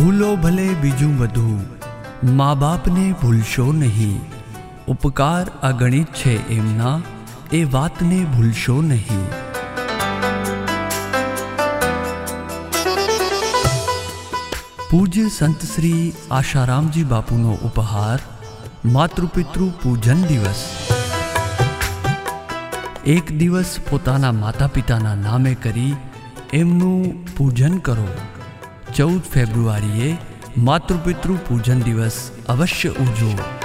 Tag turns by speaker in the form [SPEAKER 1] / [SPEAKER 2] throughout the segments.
[SPEAKER 1] ભૂલો ભલે બીજું બધું મા બાપને ભૂલશો નહીં ઉપકાર અગણિત છે એમના એ વાતને ભૂલશો નહીં પૂજ્ય સંત શ્રી આશારામજી બાપુનો ઉપહાર માતૃપિતૃ પૂજન દિવસ એક દિવસ પોતાના માતા પિતાના નામે કરી એમનું પૂજન કરો ચૌદ ફેબ્રુઆરીએ માતૃપિતૃ પૂજન દિવસ અવશ્ય ઉજવો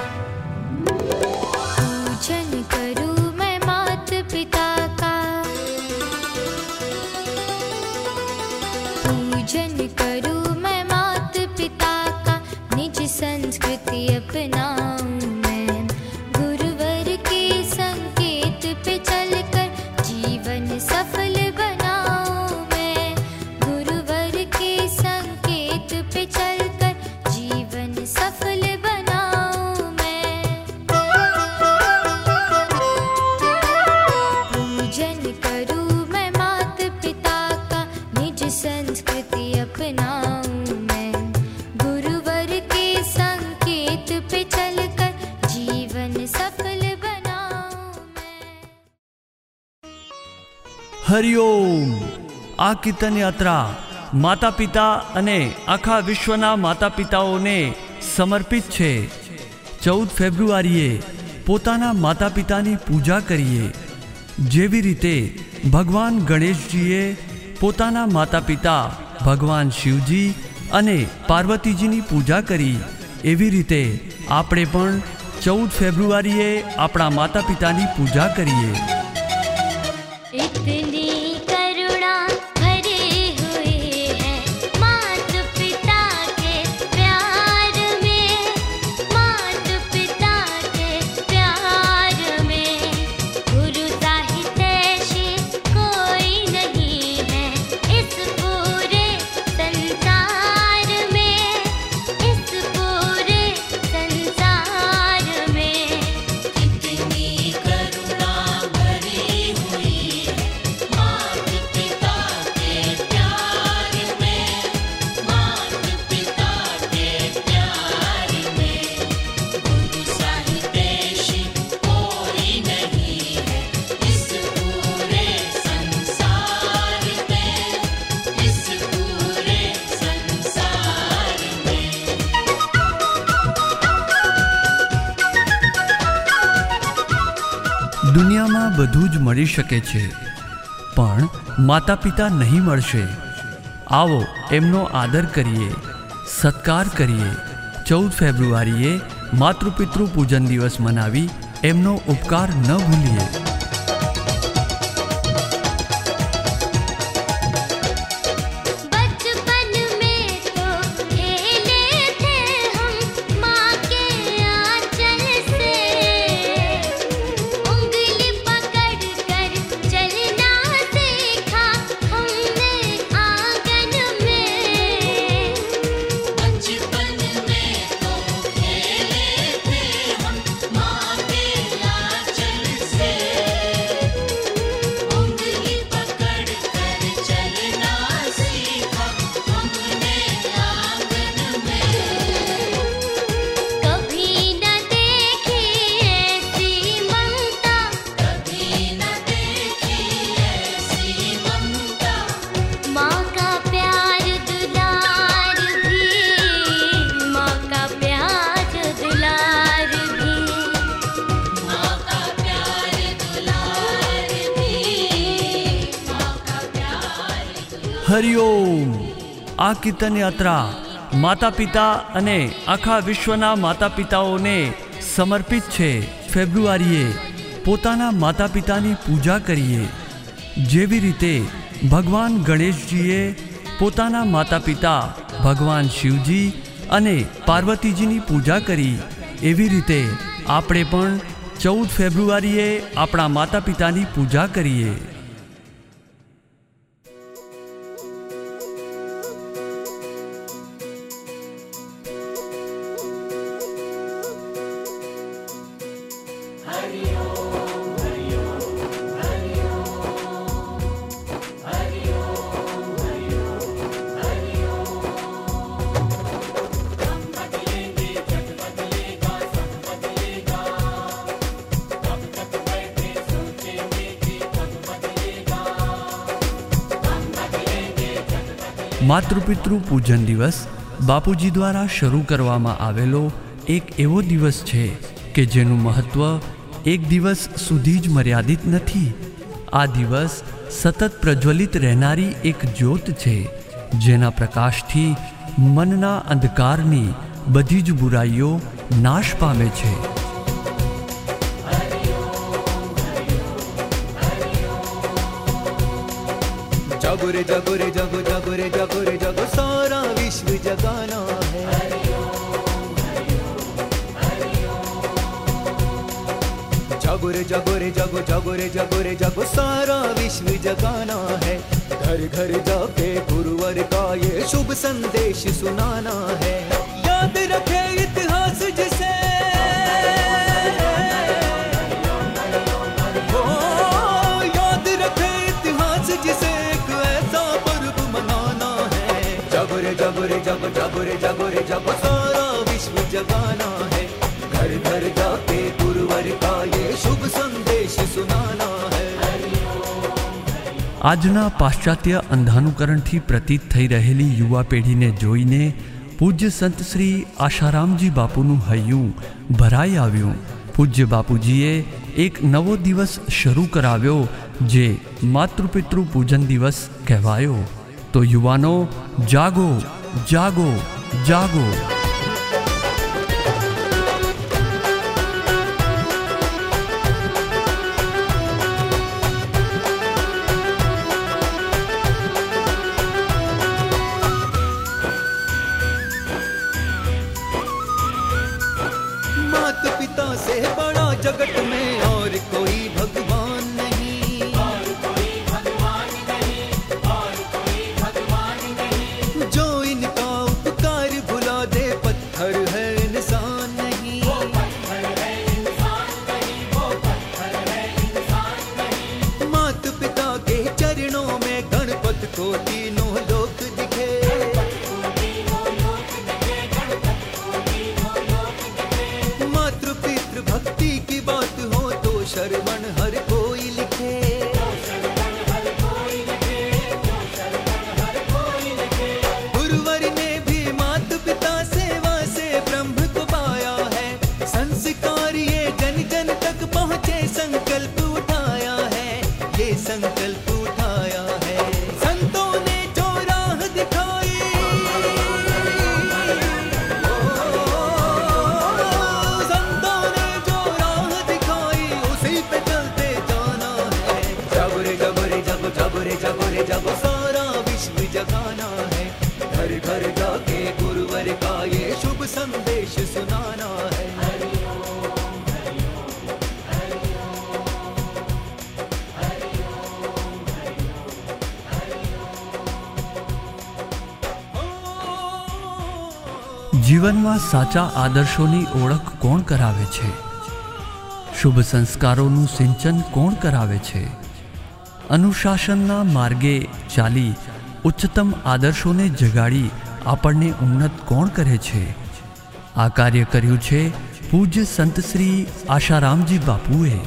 [SPEAKER 1] હરિઓમ આ કીર્તન યાત્રા માતા પિતા અને આખા વિશ્વના માતા પિતાઓને સમર્પિત છે. ચૌદ ફેબ્રુઆરીએ પોતાના માતા પિતાની પૂજા કરીએ. જેવી રીતે ભગવાન ગણેશજીએ પોતાના માતા પિતા ભગવાન શિવજી અને પાર્વતીજીની પૂજા કરી. એવી રીતે આપણે પણ ચૌદ ફેબ્રુઆરીએ આપણા માતા પિતાની પૂજા કરીએ.
[SPEAKER 2] इतनी
[SPEAKER 1] શકે છે. પણ માતા પિતા નહીં મળશે. આવો એમનો આદર કરીએ. સત્કાર કરીએ. ચૌદ ફેબ્રુઆરીએ માતૃપિતૃ પૂજન દિવસ મનાવી એમનો ઉપકાર ન ભૂલીએ. હરિઓમ આ કીર્તન યાત્રા માતા પિતા અને આખા વિશ્વના માતા પિતાઓને સમર્પિત છે. ફેબ્રુઆરીએ પોતાના માતા પિતાની પૂજા કરીએ. જેવી રીતે ભગવાન ગણેશજીએ પોતાના માતા પિતા ભગવાન શિવજી અને પાર્વતીજીની પૂજા કરી. એવી રીતે આપણે પણ ચૌદ ફેબ્રુઆરીએ આપણા માતા પિતાની પૂજા કરીએ. માતૃપિતૃ પૂજન દિવસ બાપુજી દ્વારા શરૂ કરવામાં આવેલો એક એવો દિવસ છે કે જેનું મહત્ત્વ એક દિવસ સુધી જ મર્યાદિત નથી આ દિવસ સતત પ્રજ્વલિત રહેનારી એક જ્યોત છે જેના પ્રકાશથી મનના અંધકારની બધી જ બુરાઈઓ નાશ પામે છે
[SPEAKER 3] जागो रे जागो रे जागो जागो सारा विश्व जगाना है जागो रे जागो रे जागो जागो रे जागो रे जागो सारा विश्व जगाना है घर घर जाके गुरुवर का ये शुभ संदेश सुनाना है याद रखे इतिहास जगाना है घर घर जाके गुरुवर का ये शुभ संदेश सुनाना है
[SPEAKER 1] આજના પાશ્ચાત્ય અંધાનુકરણથી પ્રતીત થઈ રહેલી યુવા પેઢીને જોઈને પૂજ્ય સંત શ્રી આશારામજી બાપુનું હૈયું ભરાઈ આવ્યું પૂજ્ય બાપુજીએ એક નવો દિવસ શરૂ કરાવ્યો જે માતૃપિતૃ પૂજન દિવસ કહેવાયો તો યુવાનો જાગો જાગો જાગો
[SPEAKER 3] शरवण
[SPEAKER 1] જીવનમાં સાચા આદર્શોની ઓળખ કોણ કરાવે છે? શુભ સંસ્કારોનું સિંચન કોણ કરાવે છે? અનુશાસનના માર્ગે ચાલી ઉચ્ચતમ આદર્શોને જગાડી આપણને ઉન્નત કોણ કરે છે? આ કાર્ય કર્યું છે પૂજ્ય સંત શ્રી આશારામજી બાપુએ.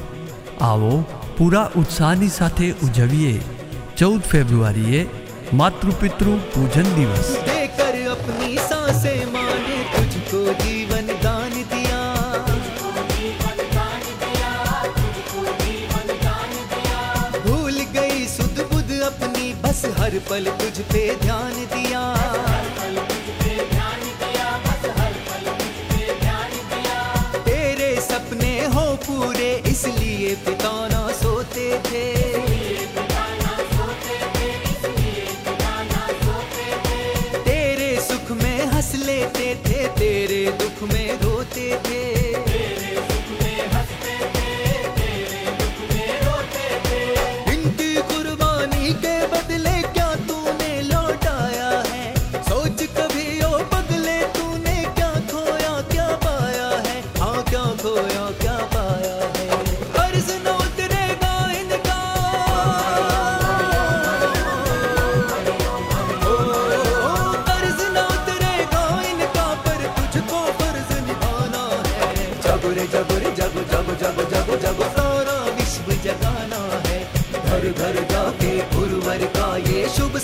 [SPEAKER 1] આવો પૂરા ઉત્સાહની સાથે ઉજવીએ. ચૌદ ફેબ્રુઆરીએ માતૃપિતૃ પૂજન દિવસ.
[SPEAKER 3] बस हर पल तुझ पे ध्यान दिया।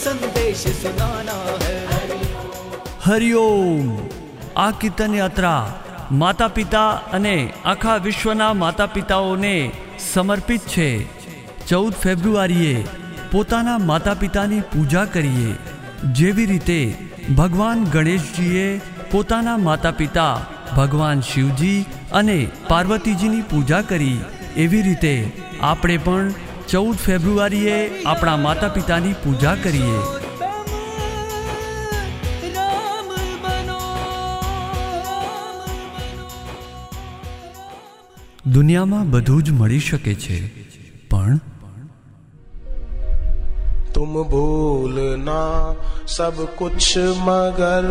[SPEAKER 3] संदेश सुनाना है
[SPEAKER 1] હરિઓમ આ કીર્તન યાત્રા માતા પિતા અને આખા વિશ્વના માતા પિતાઓને સમર્પિત છે ચૌદ ફેબ્રુઆરીએ પોતાના માતા પિતાની પૂજા કરીએ જેવી રીતે ભગવાન ગણેશજીએ પોતાના માતા પિતા ભગવાન શિવજી અને પાર્વતીજીની પૂજા કરી એવી રીતે આપણે પણ ચૌદ ફેબ્રુઆરીએ આપણા માતા પિતાની પૂજા કરીએ
[SPEAKER 3] રામ બનો
[SPEAKER 1] દુનિયામાં બધું જ મળી શકે છે પણ
[SPEAKER 4] तुम भूलना सब कुछ मगर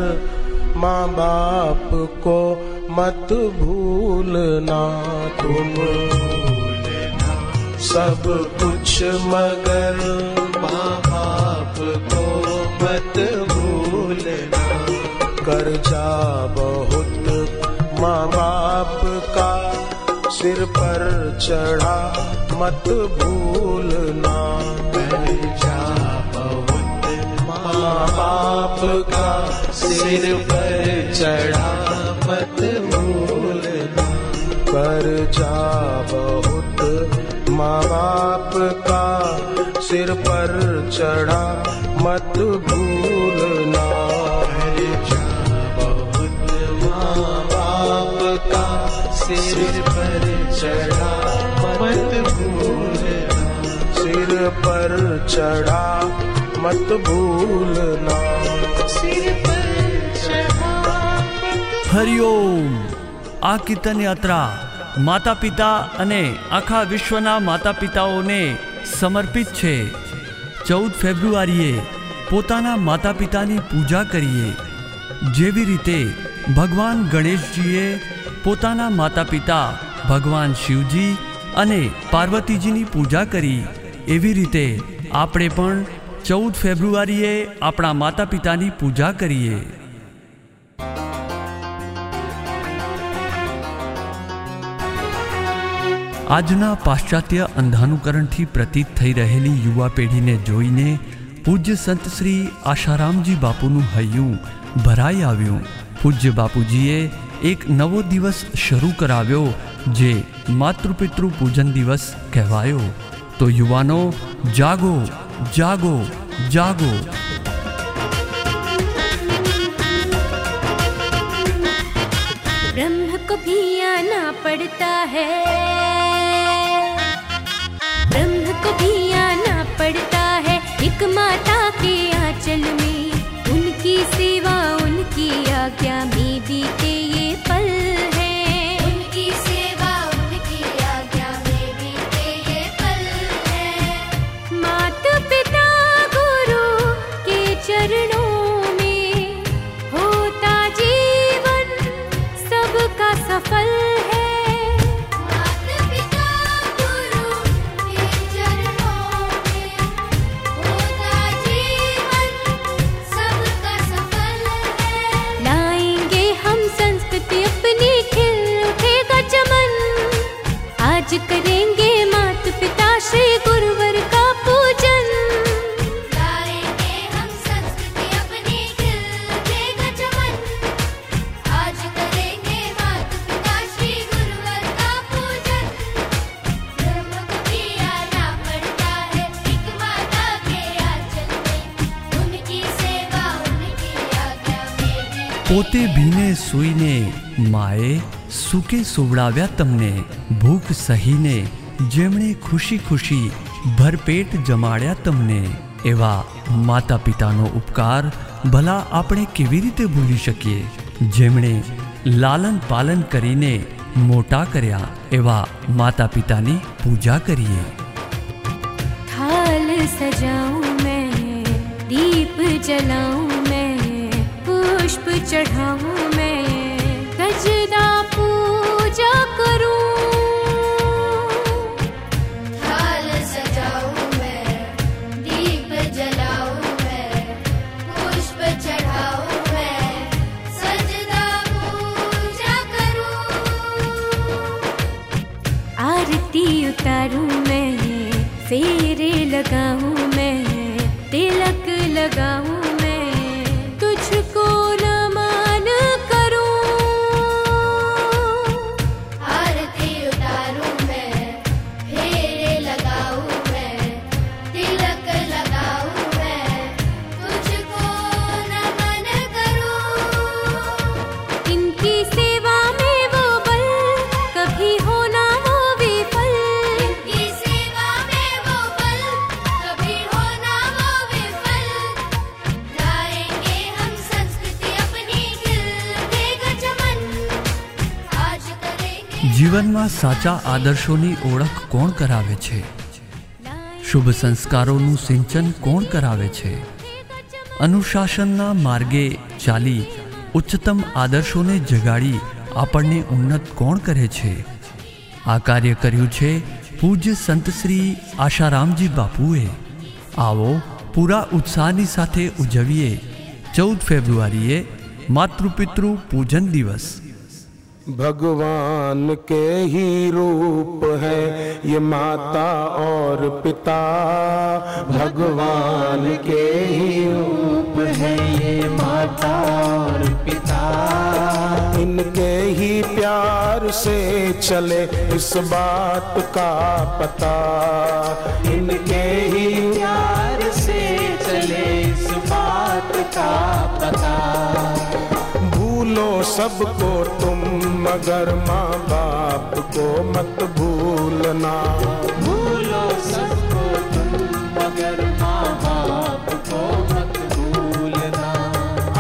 [SPEAKER 4] माँ बाप को मत भूलना तुम भूलना सब कुछ मगर माँ बाप को मत भूलना। कर्जा बहुत माँ बाप का सिर पर चढ़ा मत भूलना। कर्जा बहुत माँ बाप का सिर पर चढ़ा मत भूलना। कर्जा बहुत माँ बाप का सिर पर चढ़ा मत भूलना। बहुत माँ बाप का सिर पर चढ़ा मत भूलना। सिर पर चढ़ा मत भूलना सिर पर चढ़ा
[SPEAKER 1] हरिओम आकीर्तन यात्रा। માતા પિતા અને આખા વિશ્વના માતા પિતાઓને સમર્પિત છે. ચૌદ ફેબ્રુઆરીએ પોતાના માતા પિતાની પૂજા કરીએ. જેવી રીતે ભગવાન ગણેશજીએ પોતાના માતા પિતા ભગવાન શિવજી અને પાર્વતીજીની પૂજા કરી. એવી રીતે આપણે પણ ચૌદ ફેબ્રુઆરીએ આપણા માતા પિતાની પૂજા કરીએ. આજના પાશ્ચાત્ય અંધાનુકરણથી પ્રતીત થઈ રહેલી યુવા પેઢીને જોઈને પૂજ્ય સંત શ્રી આશારામજી બાપુનું હૈયું ભરાઈ આવ્યું પૂજ્ય બાપુજીએ એક નવો દિવસ શરૂ કરાવ્યો જે માતૃપિતૃ પૂજન દિવસ કહેવાયો તો યુવાનો જાગો જાગો જાગો
[SPEAKER 5] ब्रह्म को भी आना पड़ता है माता के
[SPEAKER 1] ખાય સુકે સુવડાવ્યા તમને ભૂખ સહીને જેમણે ખુશી ખુશી ભરપેટ જમાડ્યા તમને એવા માતા પિતાનો ઉપકાર ભલા આપણે કેવી રીતે ભૂલી શકીએ જેમણે લાલન પાલન કરીને મોટા કર્યા એવા માતા પિતાની પૂજા કરીએ
[SPEAKER 5] થાલ સજાઉં મેં દીપ જલાઉં મેં પુષ્પ ચઢાઉં મેં उतारूं मैं फेरे लगाऊँ मैं तिलक लगाऊँ
[SPEAKER 1] સાચા આદર્શોની ઓળખ કોણ કરાવે છે? શુભ સંસ્કારોનું સિંચન કોણ કરાવે છે? અનુશાસનના માર્ગે ચાલી ઉચ્ચતમ આદર્શોને જગાડી આપણને ઉન્નત કોણ કરે છે? આ કાર્ય કર્યું છે પૂજ્ય સંત શ્રી આશારામજી બાપુએ. આવો પૂરા ઉત્સાહની સાથે ઉજવીએ. ચૌદ ફેબ્રુઆરીએ માતૃપિતૃ પૂજન દિવસ.
[SPEAKER 6] भगवान के ही रूप है, ये माता और पिता। भगवान के ही रूप है, ये माता और पिता। इनके ही प्यार से चले इस बात का पता। इनके ही प्यार से चले इस बात का पता। भूलो सबको तुम मगर माँ बाप को मत भूलना। भूलो सबको तुम मगर माँ बाप को मत भूलना।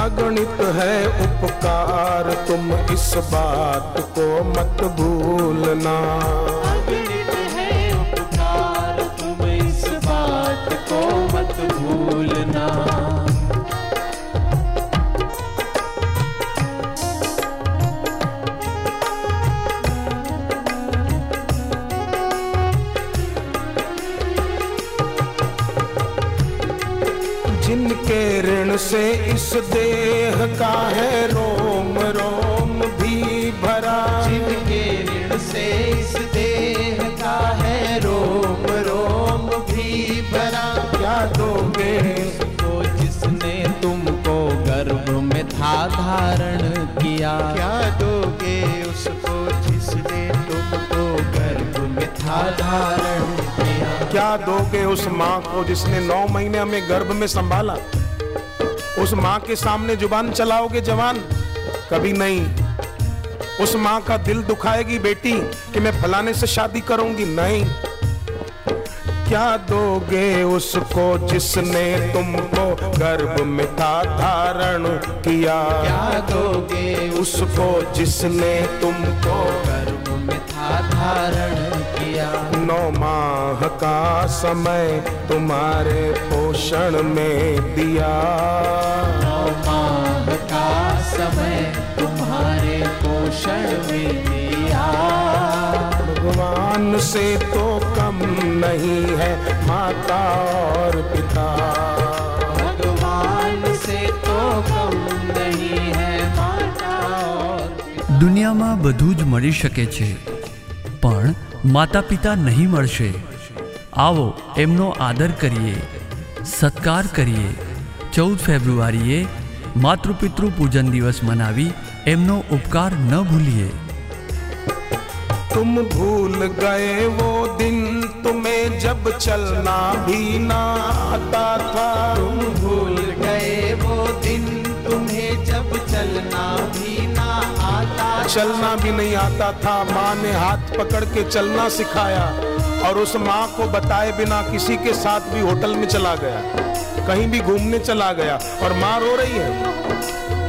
[SPEAKER 6] अगणित है उपकार तुम इस बात को मत भूलना। इस देह का है रोम रोम भी भरा। जिनके ऋण से इस देह का है रोम रोम भी भरा। क्या दोगे
[SPEAKER 7] को जिसने तुमको गर्भ में था धारण किया।
[SPEAKER 3] क्या दोगे उसको जिसने तुमको गर्भ में था धारण किया।
[SPEAKER 6] क्या दोगे उस माँ को जिसने नौ महीने हमें गर्भ में संभाला। उस माँ के सामने ज़ुबान चलाओगे जवान? कभी नहीं। उस माँ का दिल दुखाएगी बेटी कि मैं फलाने से शादी करूँगी? नहीं। क्या दोगे उसको जिसने तुमको गर्भ में था धारण किया?
[SPEAKER 7] क्या दोगे
[SPEAKER 6] उसको जिसने तुमको
[SPEAKER 7] गर्भ में था धारण किया?
[SPEAKER 6] नौ माह का समय तुम्हारे पोषण में दिया
[SPEAKER 7] नौ माह का समय तुम्हारे पोषण में दिया
[SPEAKER 6] भगवान से तो कम नहीं है माता और पिता
[SPEAKER 7] भगवान से तो कम नहीं है माता और पिता।
[SPEAKER 1] દુનિયામાં બધું જ મળી શકે છે પણ માતા પિતા નહીં મળશે આવો એમનો આદર કરીએ સત્કાર કરીએ ચૌદ ફેબ્રુઆરીએ માતૃપિતૃ પૂજન દિવસ મનાવી એમનો ઉપકાર ન ભૂલીએ
[SPEAKER 6] तुम भूल गए वो दिन तुम्हें जब चलना भी ना आता था
[SPEAKER 7] तुम भूल गए वो दिन तुम्हें जब चलना भी ना आता
[SPEAKER 6] चलना भी नहीं आता था माँ ने हाथ पकड़ के चलना सिखाया और उस माँ को बताए बिना किसी के साथ भी होटल में चला गया, कहीं भी घूमने चला गया और माँ रो रही है।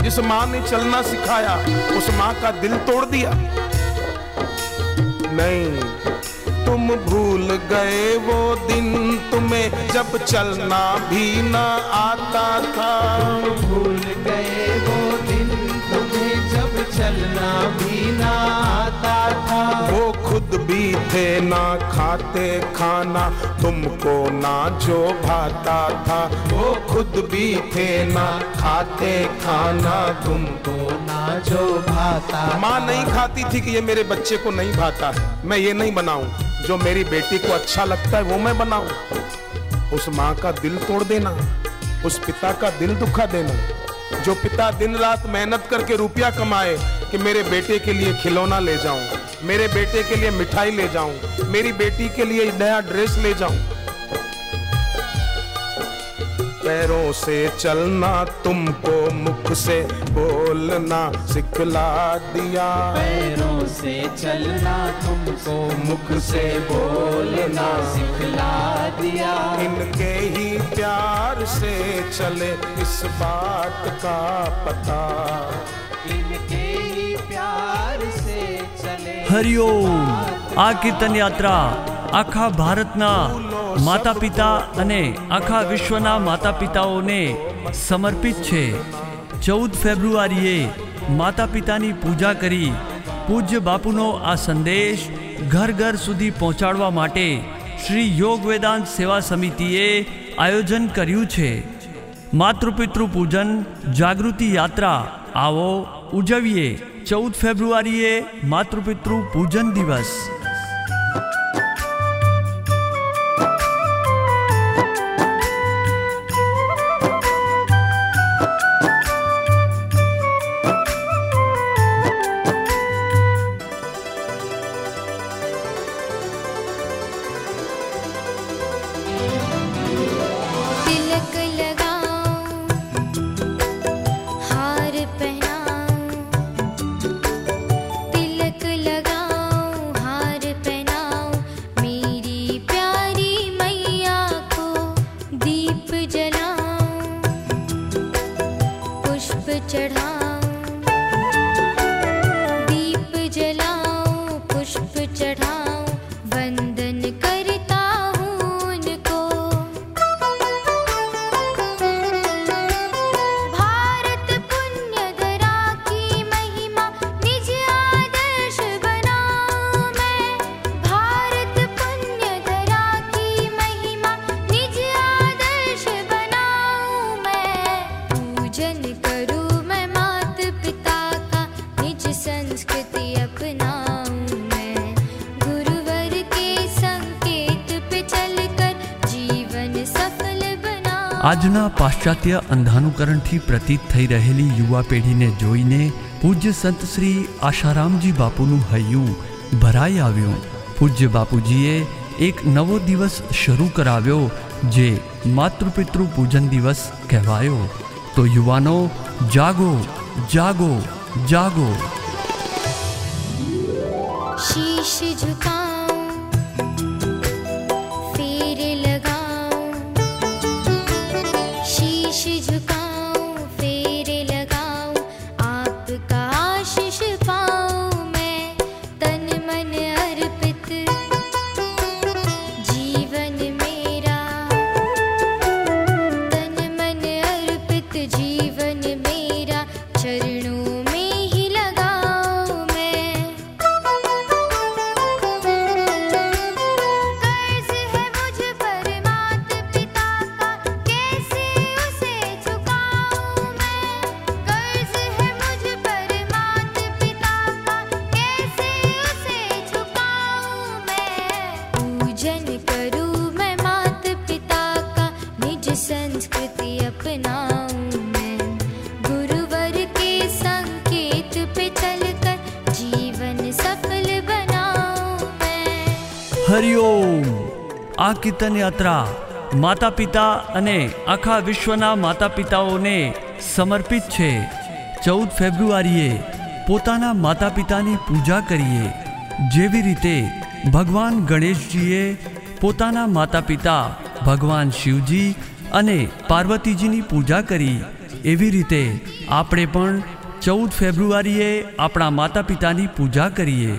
[SPEAKER 6] जिस माँ ने चलना सिखाया, उस माँ का दिल तोड़ दिया। नहीं, तुम भूल गए वो दिन तुम्हें जब चलना भी न आता था।
[SPEAKER 7] भूल गए चलना भी ना आता था।
[SPEAKER 6] वो खुद भी थे ना खाते खाना तुमको ना जो भाता था। वो खुद भी थे ना खाते खाना तुमको
[SPEAKER 7] ना जो भाता
[SPEAKER 6] माँ नहीं खाती थी कि ये मेरे बच्चे को नहीं भाता है। मैं ये नहीं बनाऊँ। जो मेरी बेटी को अच्छा लगता है वो मैं बनाऊँ। उस माँ का दिल तोड़ देना उस पिता का दिल दुखा देना जो पिता दिन रात मेहनत करके रुपया कमाए कि मेरे बेटे के लिए खिलौना ले जाऊँ, मेरे बेटे के लिए मिठाई ले जाऊँ, मेरी बेटी के लिए नया ड्रेस ले जाऊँ पैरों से चलना तुमको मुख से बोलना सिखला दिया
[SPEAKER 7] पैरों से चलना तुमको मुख से बोलना सिखला दिया
[SPEAKER 6] इनके ही प्यार से चले इस बात का पता
[SPEAKER 7] इनके ही प्यार से चले
[SPEAKER 8] હરિઓમ આ કીર્તન યાત્રા આખા ભારતના માતા પિતા અને આખા વિશ્વના માતા પિતાઓને સમર્પિત છે. ચૌદ ફેબ્રુઆરીએ માતા પિતાની પૂજા કરી. પૂજ્ય બાપુનો આ સંદેશ ઘર ઘર સુધી પહોંચાડવા માટે શ્રી યોગ વેદાંત સેવા સમિતિએ આયોજન કર્યું છે. માતૃપિતૃ પૂજન જાગૃતિ યાત્રા. આવો ઉજવીએ. ચૌદ ફેબ્રુઆરીએ માતૃપિતૃ પૂજન દિવસ. આજના પાશ્ચાત્ય અંધાનુકરણથી પ્રતીત થઈ રહેલી યુવા પેઢીને જોઈને પૂજ્ય સંત શ્રી આશારામજી બાપુનું હૈયું ભરાઈ આવ્યું પૂજ્ય બાપુજીએ એક નવો દિવસ શરૂ કરાવ્યો જે માતૃપિતૃ પૂજન દિવસ કહેવાયો તો યુવાનો જાગો જાગો જાગો
[SPEAKER 9] શીશ ઝુકા she
[SPEAKER 8] just આ કીર્તન યાત્રા માતા પિતા અને આખા વિશ્વના માતા પિતાઓને સમર્પિત છે. ચૌદ ફેબ્રુઆરીએ પોતાના માતા પિતાની પૂજા કરીએ. જેવી રીતે ભગવાન ગણેશજીએ પોતાના માતા પિતા ભગવાન શિવજી અને પાર્વતીજીની પૂજા કરી. એવી રીતે આપણે પણ ચૌદ ફેબ્રુઆરીએ આપણા માતા પિતાની પૂજા કરીએ.